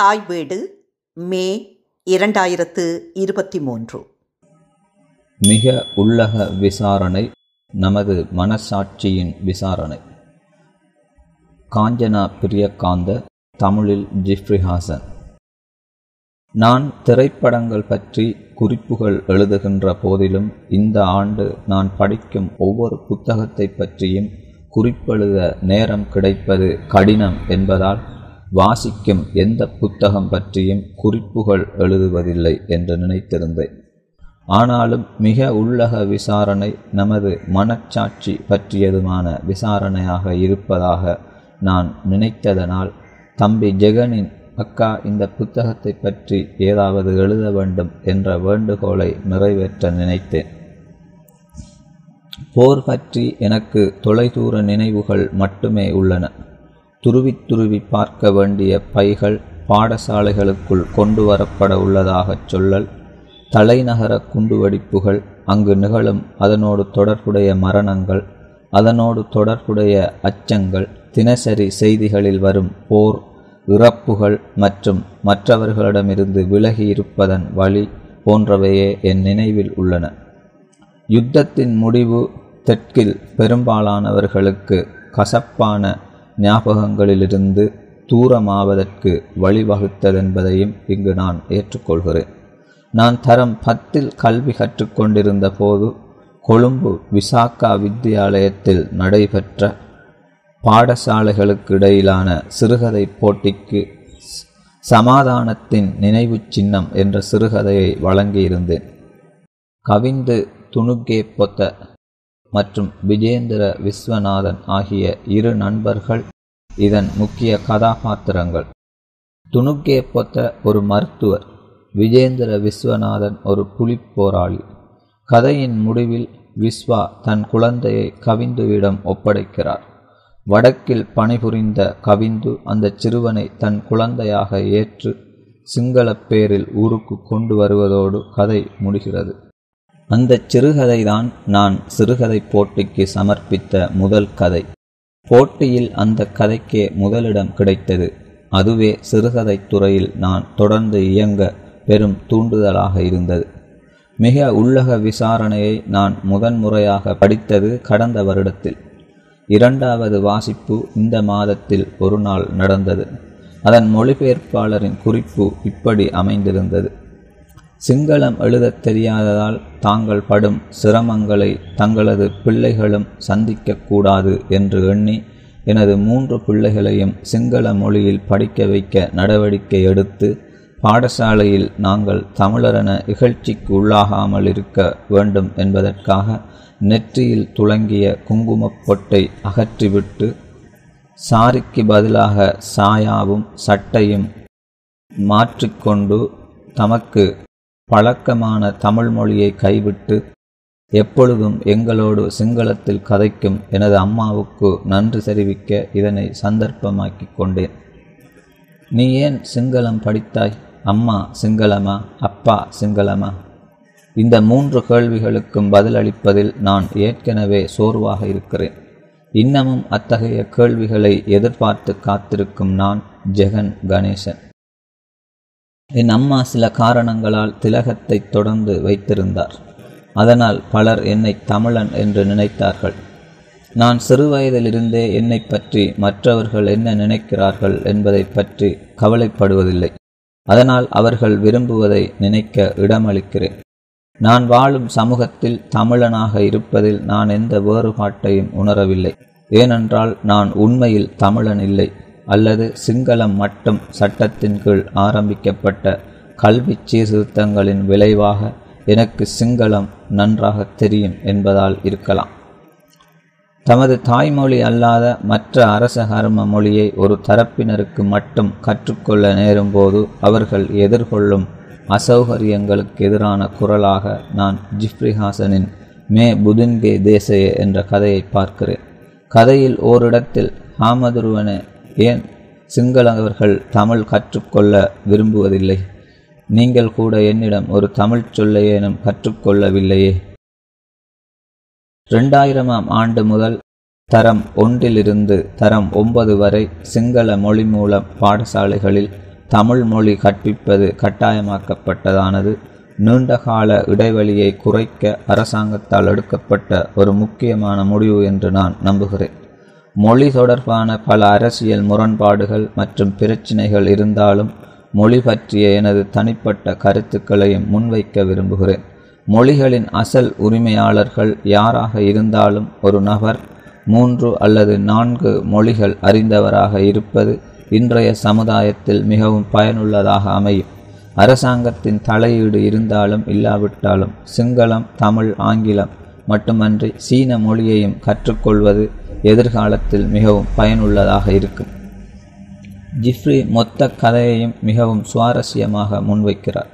தாய் வீடு மே இரண்டாயிரத்து இருபத்தி மூன்று மிக உள்ளக விசாரணை நமது மனசாட்சியின் விசாரணை. காஞ்சனா பிரியகாந்த தமிழில் ஜிஃப்ரி ஹாசன். நான் திரைப்படங்கள் பற்றி குறிப்புகள் எழுதுகின்ற போதிலும் இந்த ஆண்டு நான் படிக்கும் ஒவ்வொரு புத்தகத்தை பற்றியும் குறிப்பெழுத நேரம் கிடைப்பது கடினம் என்பதால் வாசிக்கும் எந்த புத்தகம் பற்றியும் குறிப்புகள் எழுதுவதில்லை என்று நினைத்திருந்தேன். ஆனாலும் மிக உள்ளக விசாரணை நமது மனச்சாட்சி பற்றியதுமான விசாரணையாக இருப்பதாக நான் நினைத்ததனால் தம்பி ஜெகனின் அக்கா இந்த புத்தகத்தை பற்றி ஏதாவது எழுத வேண்டும் என்ற வேண்டுகோளை நிறைவேற்ற நினைத்தேன். போர் பற்றி எனக்கு தொலைதூர நினைவுகள் மட்டுமே உள்ளன. துருவி துருவி பார்க்க வேண்டிய பைகள் பாடசாலைகளுக்குள் கொண்டு வரப்பட உள்ளதாகச் சொல்லல். தலைநகர குண்டுவெடிப்புகள் அங்கு நிகழும் அதனோடு தொடர்புடைய மரணங்கள் அதனோடு தொடர்புடைய அச்சங்கள் தினசரி செய்திகளில் வரும் போர் இறப்புகள் மற்றும் மற்றவர்களிடமிருந்து விலகி இருப்பதன் வழி போன்றவையே என் நினைவில் உள்ளன. யுத்தத்தின் முடிவு தெற்கில் பெரும்பாலானவர்களுக்கு கசப்பான ஞாபகங்களிலிருந்து தூரமாவதற்கு வழிவகுத்ததென்பதையும் இங்கு நான் ஏற்றுக்கொள்கிறேன். நான் தரம் பத்தில் கல்வி கற்றுக்கொண்டிருந்த போது கொழும்பு விசாக்கா வித்தியாலயத்தில் நடைபெற்ற பாடசாலைகளுக்கு இடையிலான சிறுகதை போட்டிக்கு சமாதானத்தின் நினைவு சின்னம் என்ற சிறுகதையை வழங்கியிருந்தேன். கவிந்து துணுக்கே பொத்த மற்றும் விஜேந்திர விஸ்வநாதன் ஆகிய இரு நண்பர்கள் இதன் முக்கிய கதாபாத்திரங்கள். துணுக்கே பொத்த ஒரு மருத்துவர் விஜேந்திர விஸ்வநாதன் ஒரு புலிப்போராளி கதையின் முடிவில் விஸ்வா தன் குழந்தையை கவிந்துவிடம் ஒப்படைக்கிறார். வடக்கில் பணிபுரிந்த கவிந்து அந்த சிறுவனை தன் குழந்தையாக ஏற்று சிங்களப் பேரில் ஊருக்கு கொண்டு வருவதோடு கதை முடிகிறது. அந்த சிறுகதைதான் நான் சிறுகதை போட்டிக்கு சமர்ப்பித்த முதல் கதை. போட்டியில் அந்த கதைக்கே முதலிடம் கிடைத்தது. அதுவே சிறுகதை துறையில் நான் தொடர்ந்து இயங்க பெரும் தூண்டுதலாக இருந்தது. மிக உள்ளக விசாரணையை நான் முதன்முறையாக படித்தது கடந்த வருடத்தில். இரண்டாவது வாசிப்பு இந்த மாதத்தில் ஒரு நாள் நடந்தது. அதன் மொழிபெயர்ப்பாளரின் குறிப்பு இப்படி அமைந்திருந்தது. சிங்களம் எழுதத் தெரியாததால் தாங்கள் படும் சிரமங்களை தங்களது பிள்ளைகளும் சந்திக்கக்கூடாது என்று எண்ணி எனது மூன்று பிள்ளைகளையும் சிங்கள மொழியில் படிக்க வைக்க நடவடிக்கை எடுத்து பாடசாலையில் நாங்கள் தமிழரென இகழ்ச்சிக்கு உள்ளாகாமல் இருக்க வேண்டும் என்பதற்காக நெற்றியில் துளங்கிய குங்குமப் பொட்டை அகற்றிவிட்டு சாரிக்கு பதிலாக சாயாவும் சட்டையும் மாற்றிக்கொண்டு தமக்கு பழக்கமான தமிழ் மொழியை கைவிட்டு எப்பொழுதும் எங்களோடு சிங்களத்தில் கதைக்கும் எனது அம்மாவுக்கு நன்றி தெரிவிக்க இதனை சந்தர்ப்பமாக்கி கொண்டேன். நீ ஏன் சிங்களம் படித்தாய்? அம்மா சிங்களமா? அப்பா சிங்களமா? இந்த மூன்று கேள்விகளுக்கும் பதிலளிப்பதில் நான் ஏற்கனவே சோர்வாக இருக்கிறேன். இன்னமும் அத்தகைய கேள்விகளை எதிர்பார்த்து காத்திருக்கும் நான் ஜெகன் கணேசன். என் அம்மா சில காரணங்களால் திலகத்தை தொடர்ந்து வைத்திருந்தார். அதனால் பலர் என்னை தமிழன் என்று நினைத்தார்கள். நான் சிறுவயதிலிருந்தே என்னை பற்றி மற்றவர்கள் என்ன நினைக்கிறார்கள் என்பதை பற்றி கவலைப்படுவதில்லை. அதனால் அவர்கள் விரும்புவதை நினைக்க இடமளிக்கிறேன். நான் வாழும் சமூகத்தில் தமிழனாக இருப்பதில் நான் எந்த வேறுபாட்டையும் உணரவில்லை. ஏனென்றால் நான் உண்மையில் தமிழன் இல்லை. அல்லது சிங்களம் மட்டும் சட்டத்தின் கீழ் ஆரம்பிக்கப்பட்ட கல்வி சீர்திருத்தங்களின் விளைவாக எனக்கு சிங்களம் நன்றாக தெரியும் என்பதால் இருக்கலாம். தமது தாய்மொழி அல்லாத மற்ற அரச கர்ம மொழியை ஒரு தரப்பினருக்கு மட்டும் கற்றுக்கொள்ள நேரும்போது அவர்கள் எதிர்கொள்ளும் அசௌகரியங்களுக்கு எதிரான குரலாக நான் ஜிப்ரிஹாசனின் மே புதின்கே தேசய என்ற கதையை பார்க்கிறேன். கதையில் ஓரிடத்தில் ஹாமதுருவனே ஏன் சிங்களவர்கள் தமிழ் கற்றுக்கொள்ள விரும்புவதில்லை? நீங்கள் கூட என்னிடம் ஒரு தமிழ் சொல்லையேனும் கற்றுக்கொள்ளவில்லையே? ரெண்டாயிரமாம் ஆண்டு முதல் தரம் ஒன்றிலிருந்து தரம் ஒன்பது வரை சிங்கள மொழி மூலம் பாடசாலைகளில் தமிழ் மொழி கற்பிப்பது கட்டாயமாக்கப்பட்டதானது. நீண்டகால இடைவெளியை குறைக்க அரசாங்கத்தால் எடுக்கப்பட்ட ஒரு முக்கியமான முடிவு என்று நான் நம்புகிறேன். மொழி தொடர்பான பல அரசியல் முரண்பாடுகள் மற்றும் பிரச்சினைகள் இருந்தாலும் மொழி பற்றிய எனது தனிப்பட்ட கருத்துக்களையும் முன்வைக்க விரும்புகிறேன். மொழிகளின் அசல் உரிமையாளர்கள் யாராக இருந்தாலும் ஒரு நபர் மூன்று அல்லது நான்கு மொழிகள் அறிந்தவராக இருப்பது இன்றைய சமுதாயத்தில் மிகவும் பயனுள்ளதாக அமையும். அரசாங்கத்தின் தலையீடு இருந்தாலும் இல்லாவிட்டாலும் சிங்களம் தமிழ் ஆங்கிலம் மட்டுமன்றி சீன மொழியையும் கற்றுக்கொள்வது எதிர்காலத்தில் மிகவும் பயனுள்ளதாக இருக்கும். ஜிஃப்ரி மொத்த கதையையும் மிகவும் சுவாரஸ்யமாக முன்வைக்கிறார்.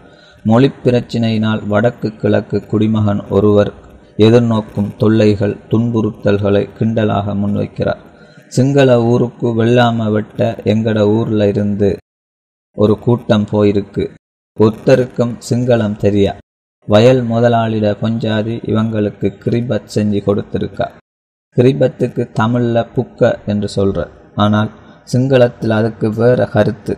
மொழி பிரச்சினையினால் வடக்கு கிழக்கு குடிமகன் ஒருவர் எதிர்நோக்கும் தொல்லைகள் துன்புறுத்தல்களை கிண்டலாக முன்வைக்கிறார். சிங்கள ஊருக்கு வெள்ளாம வெட்ட எங்கட ஊர்ல இருந்து ஒரு கூட்டம் போயிருக்கு. ஒருத்தருக்கும் சிங்களம் தெரியா? வயல் முதலாளிட பொஞ்சாதி இவங்களுக்கு கிரிபத் செஞ்சு கொடுத்திருக்கா? கிரிபத்துக்கு தமிழில் புக்க என்று சொல்கிற ஆனால் சிங்களத்தில் அதுக்கு வேற கருத்து.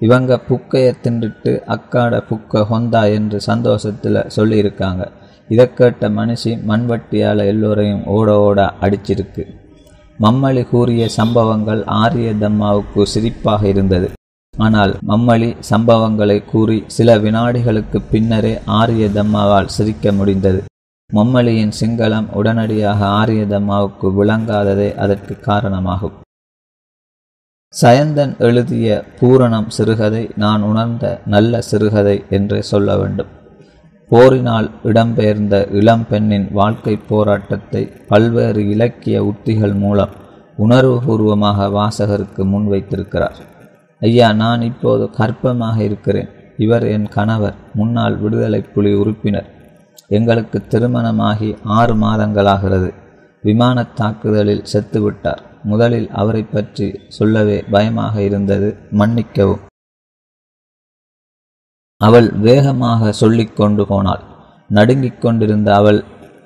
இவங்க புக்கையை தின்றுட்டு அக்காட புக்க ஹொந்தா என்று சந்தோஷத்தில் சொல்லியிருக்காங்க. இதை கேட்ட மனுஷி மண்வட்டியால் எல்லோரையும் ஓட ஓட அடிச்சிருக்கு. மம்மளி கூறிய சம்பவங்கள் ஆரியதம்மாவுக்கு சிரிப்பாக இருந்தது. ஆனால் மம்மளி சம்பவங்களை கூறி சில வினாடிகளுக்கு பின்னரே ஆரியதம்மாவால் சிரிக்க முடிந்தது. மம்மலியின் சிங்களம் உடனடியாக ஆரியதம்மாவுக்கு விளங்காததே அதற்கு காரணமாகும். சயந்தன் எழுதிய பூரணம் சிறுகதை நான் உணர்ந்த நல்ல சிறுகதை என்றே சொல்ல வேண்டும். போரினால் இடம்பெயர்ந்த இளம்பெண்ணின் வாழ்க்கை போராட்டத்தை பல்வேறு இலக்கிய உத்திகள் மூலம் உணர்வுபூர்வமாக வாசகருக்கு முன்வைத்திருக்கிறார் ஐயா நான் இப்போது கற்பமாக இருக்கிறேன். இவர் என் கணவர். முன்னாள் விடுதலை புலி உறுப்பினர். எங்களுக்கு திருமணமாகி ஆறு மாதங்களாகிறது. விமான தாக்குதலில் செத்துவிட்டார். முதலில் அவரை பற்றி சொல்லவே பயமாக இருந்தது மன்னிக்கவும். அவள் வேகமாக சொல்லிக் கொண்டு போனாள். நடுங்கிக் கொண்டிருந்த அவள்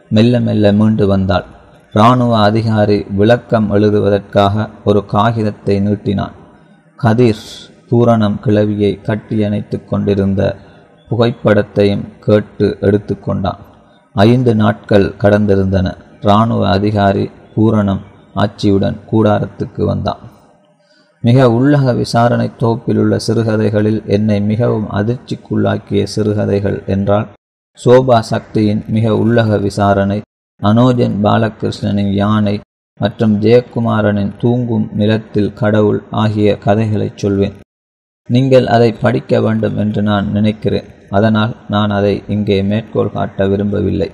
மெல்ல மெல்ல மீண்டு வந்தாள். இராணுவ அதிகாரி விளக்கம் எழுதுவதற்காக ஒரு காகிதத்தை நீட்டினான். கதிர் பூரணம் கிளவியை கட்டியணைத்து கொண்டிருந்த புகைப்படத்தையும் கேட்டு எடுத்துக்கொண்டான் ஐந்து நாட்கள் கடந்திருந்தன. இராணுவ அதிகாரி பூரணம் ஆட்சியுடன் கூடாரத்துக்கு வந்தான். மிக உள்ளக விசாரணை தொகுப்பிலுள்ள சிறுகதைகளில் என்னை மிகவும் அதிர்ச்சிக்குள்ளாக்கிய சிறுகதைகள் என்றால் சோபா சக்தியின் மிக உள்ளக விசாரணை அனோஜன் பாலகிருஷ்ணனின் யானை மற்றும் ஜெயக்குமாரனின் தூங்கும் நிலத்தில் கடவுள் ஆகிய கதைகளைச் சொல்வேன். நீங்கள் அதை படிக்க வேண்டும் என்று நான் நினைக்கிறேன். அதனால் நான் அதை இங்கே மேற்கோள் காட்ட விரும்பவில்லை.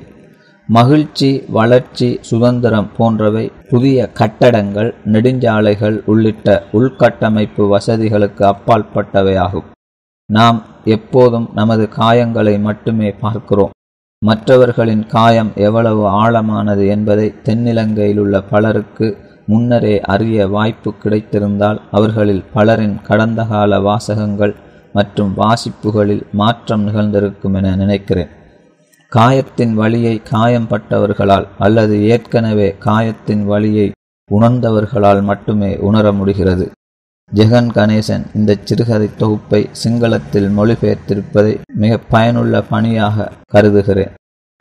மகிழ்ச்சி வளர்ச்சி சுதந்திரம் போன்றவை புதிய கட்டடங்கள் நெடுஞ்சாலைகள் உள்ளிட்ட உள்கட்டமைப்பு வசதிகளுக்கு அப்பாற்பட்டவையாகும். நாம் எப்போதும் நமது காயங்களை மட்டுமே பார்க்கிறோம். மற்றவர்களின் காயம் எவ்வளவு ஆழமானது என்பதை தென்னிலங்கையில் உள்ள பலருக்கு முன்னரே அறிய வாய்ப்பு கிடைத்திருந்தால் அவர்களில் பலரின் கடந்த கால வாசகங்கள் மற்றும் வாசிப்புகளில் மாற்றம் நிகழ்ந்திருக்கும் என நினைக்கிறேன். காயத்தின் வழியை காயம்பட்டவர்களால் அல்லது ஏற்கனவே காயத்தின் வழியை உணர்ந்தவர்களால் மட்டுமே உணர முடிகிறது. ஜெகன் கணேசன் இந்த சிறுகதை தொகுப்பை சிங்களத்தில் மொழிபெயர்த்திருப்பதை மிக பயனுள்ள பணியாக கருதுகிறேன்.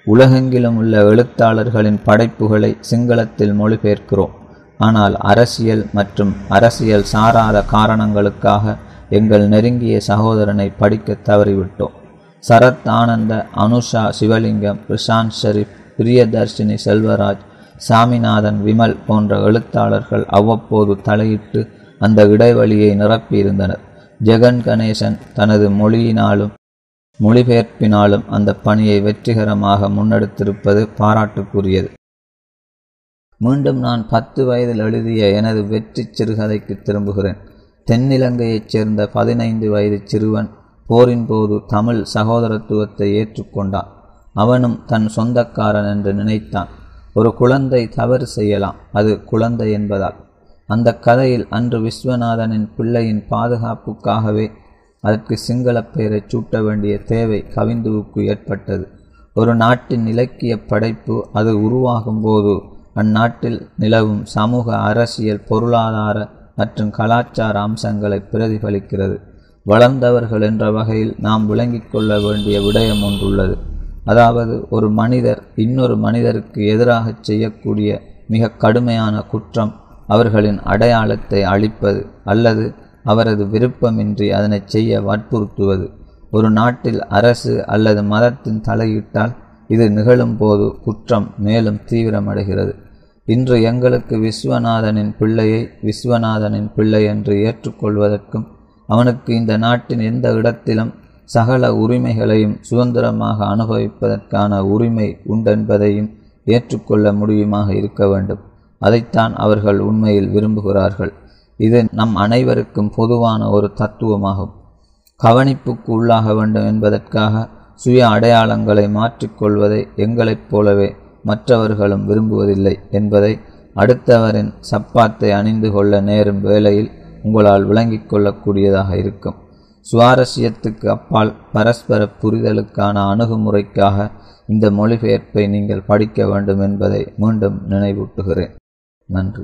உலகெங்கிலும் உள்ள எழுத்தாளர்களின் படைப்புகளை சிங்களத்தில் மொழிபெயர்க்கிறோம். ஆனால் அரசியல் மற்றும் அரசியல் சாராத காரணங்களுக்காக எங்கள் நெருங்கிய சகோதரனை படிக்க தவறிவிட்டோம். சரத் ஆனந்த அனுஷா சிவலிங்கம் பிரசாந்த் ஷெரீப் பிரியதர்ஷினி செல்வராஜ் சாமிநாதன் விமல் போன்ற எழுத்தாளர்கள் அவ்வப்போது தலையிட்டு அந்த இடைவெளியை நிரப்பியிருந்தனர். ஜெகன் கணேசன் தனது மொழியினாலும் மொழிபெயர்ப்பினாலும் அந்த பணியை வெற்றிகரமாக முன்னெடுத்திருப்பது பாராட்டுக்குரியது. மீண்டும் நான் பத்து வயதில் எழுதிய எனது வெற்றி சிறுகதைக்கு திரும்புகிறேன். தென்னிலங்கையைச் சேர்ந்த பதினைந்து வயது சிறுவன் போரின் போது தமிழ் சகோதரத்துவத்தை ஏற்றுக்கொண்டான். அவனும் தன் சொந்தக்காரன் என்று நினைத்தான். ஒரு குழந்தை தவறு செய்யலாம் அது குழந்தை என்பதால். அந்த கதையில் அன்று விஸ்வநாதனின் பிள்ளையின் பாதுகாப்புக்காகவே அதற்கு சிங்கள பெயரைச் சூட்ட வேண்டிய தேவை கவிந்துவுக்கு ஏற்பட்டது. ஒரு நாட்டின் இலக்கிய படைப்பு அது உருவாகும் போது அந்நாட்டில் நிலவும் சமூக அரசியல் பொருளாதார மற்றும் கலாச்சார அம்சங்களை பிரதிபலிக்கிறது. வளர்ந்தவர்கள் என்ற வகையில் நாம் விளங்கிக் கொள்ள வேண்டிய விடயம் ஒன்றுள்ளது. அதாவது ஒரு மனிதர் இன்னொரு மனிதருக்கு எதிராக செய்யக்கூடிய மிக கடுமையான குற்றம் அவர்களின் அடையாளத்தை அழிப்பது அல்லது அவரது விருப்பமின்றி அதனை செய்ய வற்புறுத்துவது. ஒரு நாட்டில் அரசு அல்லது மதத்தின் தலையிட்டால் இது நிகழும்போது குற்றம் மேலும் தீவிரமடைகிறது. இன்று எங்களுக்கு விஸ்வநாதனின் பிள்ளையை விஸ்வநாதனின் பிள்ளை என்று ஏற்றுக்கொள்வதற்கும் அவனுக்கு இந்த நாட்டின் எந்த இடத்திலும் சகல உரிமைகளையும் சுதந்திரமாக அனுபவிப்பதற்கான உரிமை உண்டென்பதையும் ஏற்றுக்கொள்ள முடியுமாக இருக்க வேண்டும். அதைத்தான் அவர்கள் உண்மையில் விரும்புகிறார்கள். இது நம் அனைவருக்கும் பொதுவான ஒரு தத்துவமாகும். கவனிப்புக்கு உள்ளாக வேண்டும் என்பதற்காக சுய அடையாளங்களை மாற்றிக்கொள்வதை எங்களைப் போலவே மற்றவர்களும் விரும்புவதில்லை என்பதை அடுத்தவரின் சப்பாத்தை அணிந்து கொள்ள நேரும் வேளையில் உங்களால் விளங்கிக் கொள்ளக்கூடியதாக இருக்கும். சுவாரஸ்யத்துக்கு அப்பால் பரஸ்பர புரிதலுக்கான அணுகுமுறைக்காக இந்த மொழிபெயர்ப்பை நீங்கள் படிக்க வேண்டும் என்பதை மீண்டும் நினைவூட்டுகிறேன். நன்றி.